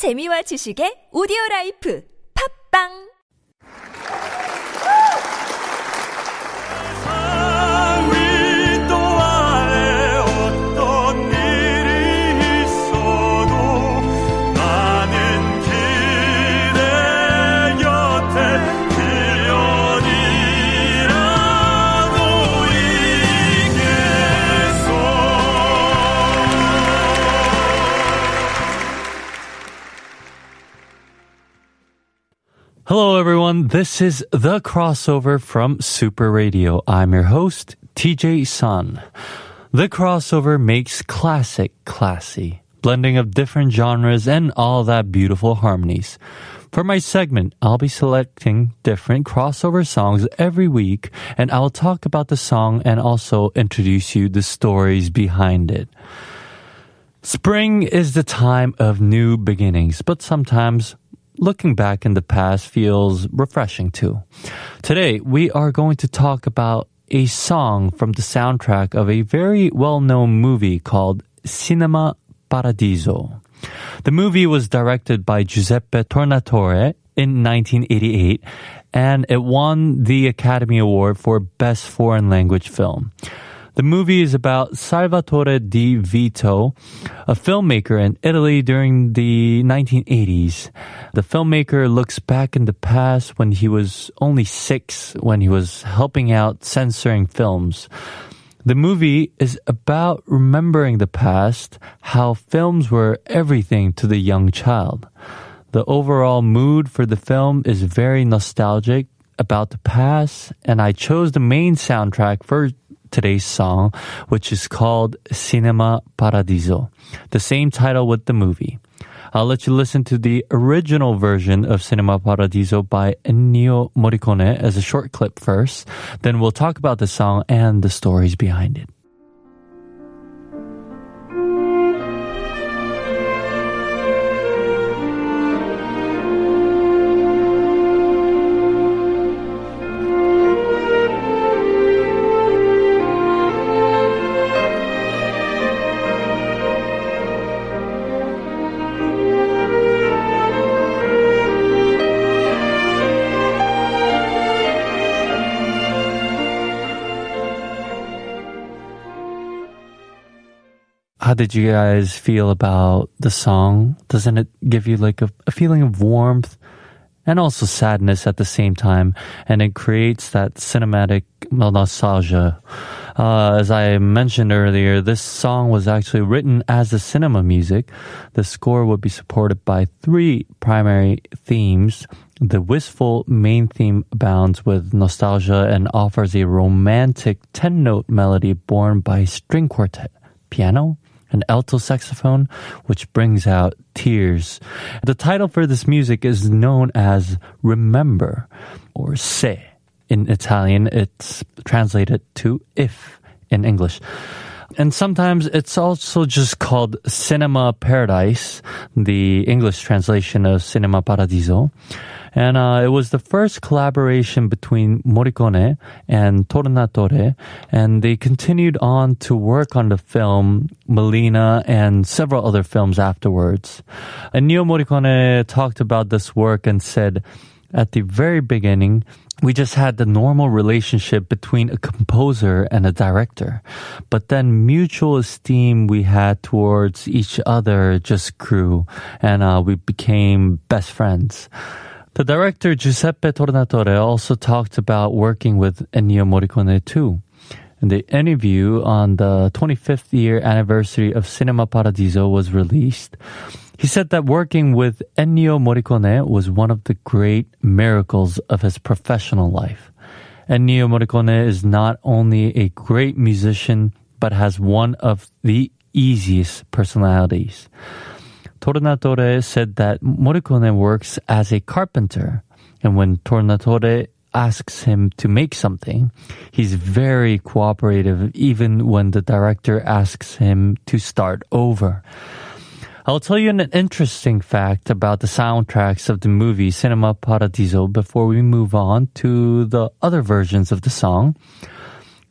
재미와 지식의 오디오 라이프. 팝빵 This is the crossover from Super Radio. I'm your host, TJ Sun. The crossover makes classic classy, blending of different genres and all that beautiful harmonies. For my segment, I'll be selecting different crossover songs every week, and I'll talk about the song and also introduce you the stories behind it. Spring is the time of new beginnings, but sometimes looking back in the past feels refreshing too. Today, we are going to talk about a song from the soundtrack of a very well-known movie called Cinema Paradiso. The movie was directed by Giuseppe Tornatore in 1988 and it won the Academy Award for Best Foreign Language Film. The movie is about Salvatore Di Vito, a filmmaker in Italy during the 1980s. The filmmaker looks back in the past when he was only six, when he was helping out censoring films. The movie is about remembering the past, how films were everything to the young child. The overall mood for the film is very nostalgic about the past, and I chose the main soundtrack for today's song, which is called Cinema Paradiso, the same title with the movie. I'll let you listen to the original version of Cinema Paradiso by Ennio Morricone as a short clip first. Then we'll talk about the song and the stories behind it. How did you guys feel about the song? Doesn't it give you like a, a feeling of warmth and also sadness at the same time? And it creates that cinematic nostalgia. Uh, as I mentioned earlier, this song was actually written as a cinema music. The score would be supported by three primary themes. The wistful main theme abounds with nostalgia and offers a romantic 10 note melody borne by string quartet, piano, and alto saxophone, which brings out tears. The title for this music is known as Remember or Se. In Italian, it's translated to if in English. And sometimes it's also just called Cinema Paradise, the English translation of Cinema Paradiso. And uh, it was the first collaboration between Morricone and Tornatore, and they continued on to work on the film Malèna and several other films afterwards. And Ennio Morricone talked about this work and said, at the very beginning, we just had the normal relationship between a composer and a director. But then mutual esteem we had towards each other just grew and uh, we became best friends. The director Giuseppe Tornatore also talked about working with Ennio Morricone too. The interview on the 25th year anniversary of Cinema Paradiso was released, he said that working with Ennio Morricone was one of the great miracles of his professional life. Ennio Morricone is not only a great musician, but has one of the easiest personalities. Tornatore said that Morricone works as a carpenter, and when Tornatore asks him to make something, he's very cooperative even when the director asks him to start over. I'll tell you an interesting fact about the soundtracks of the movie Cinema Paradiso before we move on to the other versions of the song.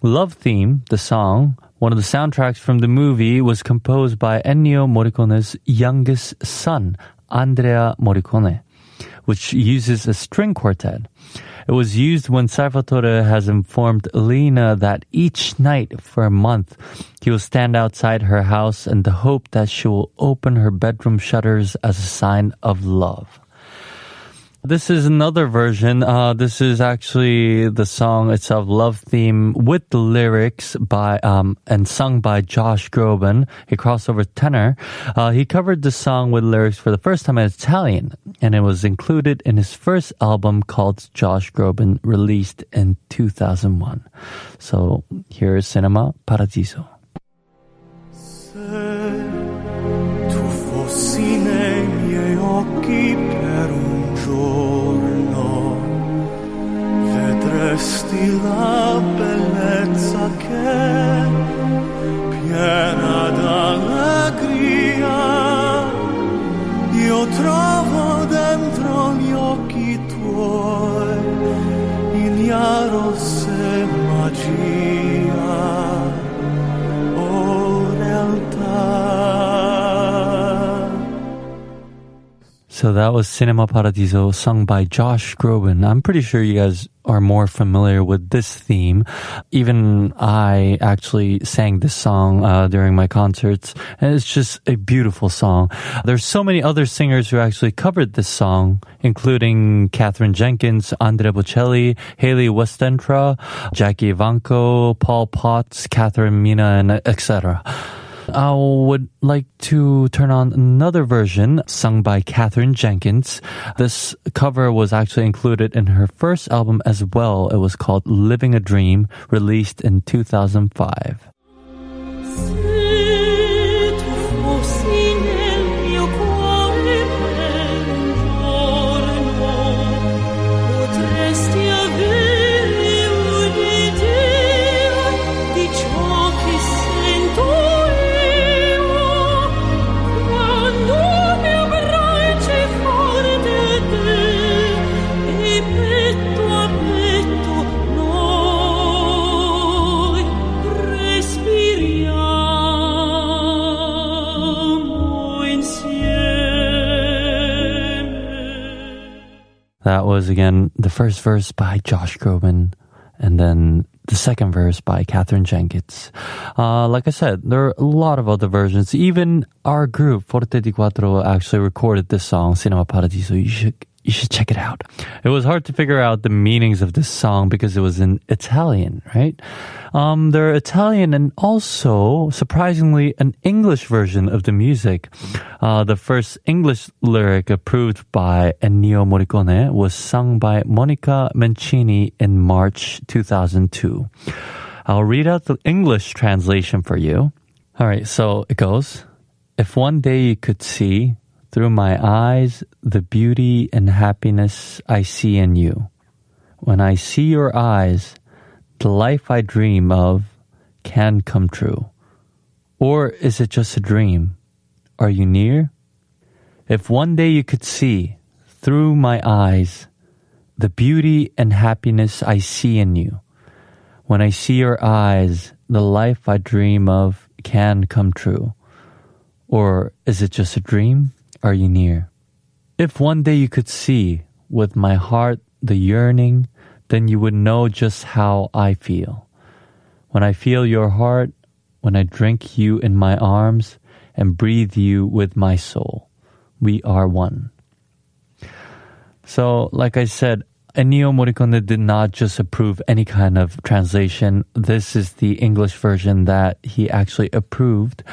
Love Theme, the song, one of the soundtracks from the movie, was composed by Ennio Morricone's youngest son, Andrea Morricone, which uses a string quartet. It was used when Salvatore has informed Elena that each night for a month he will stand outside her house in the hope that she will open her bedroom shutters as a sign of love. This is another version. Uh, this is actually the song itself, Love Theme, with the lyrics by, um, and sung by Josh Groban, a crossover tenor. Uh, he covered the song with lyrics for the first time in Italian, and it was included in his first album called Josh Groban, released in 2001. So here is Cinema Paradiso. Se tu fossi nei miei occhi vedresti la So that was Cinema Paradiso sung by Josh Groban. I'm pretty sure you guys are more familiar with this theme. Even I actually sang this song uh, during my concerts, and it's just a beautiful song. There's so many other singers who actually covered this song, including Katherine Jenkins, Andrea Bocelli, Hayley Westenra, Jackie Evancho, Paul Potts, Catherine Mina, and etc. I would like to turn on another version sung by Katherine Jenkins. This cover was actually included in her first album as well. It was called Living a Dream, released in 2005. Was again the first verse by Josh Groban and then the second verse by Katherine Jenkins. Uh, like I said, there are a lot of other versions. Even our group, Forte di Quattro, actually recorded this song, Cinema Paradiso. You should, you should check it out. It was hard to figure out the meanings of this song because it was in Italian, right? Um, they're Italian and also, surprisingly, an English version of the music. Uh, the first English lyric approved by Ennio Morricone was sung by Monica Mancini in March 2002. I'll read out the English translation for you. All right, so it goes. If one day you could see through my eyes the beauty and happiness I see in you. When I see your eyes, the life I dream of can come true. Or is it just a dream? Are you near? If one day you could see through my eyes the beauty and happiness I see in you. When I see your eyes, the life I dream of can come true. Or is it just a dream? Are you near? If one day you could see with my heart the yearning, then you would know just how I feel. When I feel your heart, when I drink you in my arms and breathe you with my soul, we are one. So, like I said, Ennio Morricone did not just approve any kind of translation. This is the English version that he actually approved.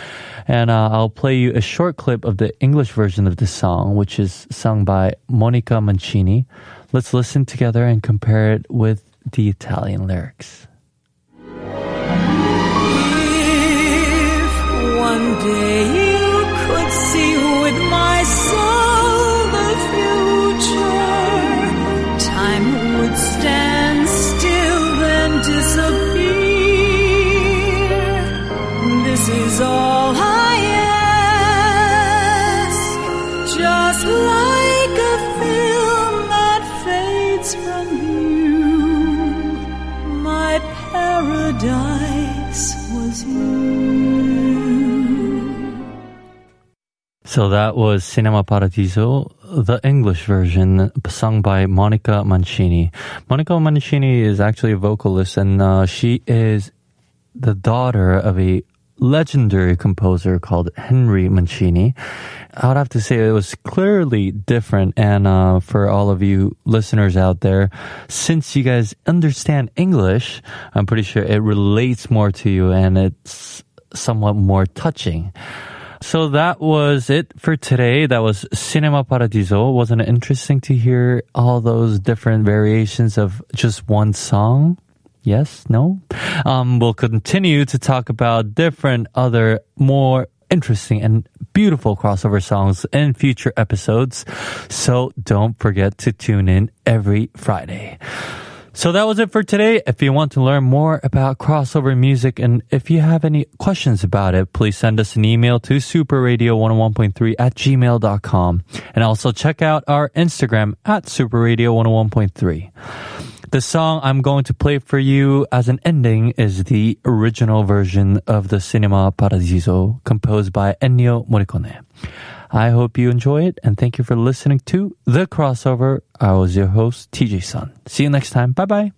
And uh, I'll play you a short clip of the English version of this song, which is sung by Monica Mancini. Let's listen together and compare it with the Italian lyrics. If one day paradise was. So that was Cinema Paradiso, the English version, sung by Monica Mancini. Monica Mancini is actually a vocalist, and uh, she is the daughter of a legendary composer called Henry Mancini. I would have to say it was clearly different. And uh, for all of you listeners out there, since you guys understand English, I'm pretty sure it relates more to you and it's somewhat more touching. So that was it for today. That was Cinema Paradiso. Wasn't it interesting to hear all those different variations of just one song? Yes? No? Um, we'll continue to talk about different other more interesting and beautiful crossover songs in future episodes. So don't forget to tune in every Friday. So that was it for today. If you want to learn more about crossover music and if you have any questions about it, please send us an email to superradio101.3 at gmail.com. And also check out our Instagram at superradio101.3. The song I'm going to play for you as an ending is the original version of the Cinema Paradiso composed by Ennio Morricone. I hope you enjoy it and thank you for listening to The Crossover. I was your host, TJ Sun. See you next time. Bye bye.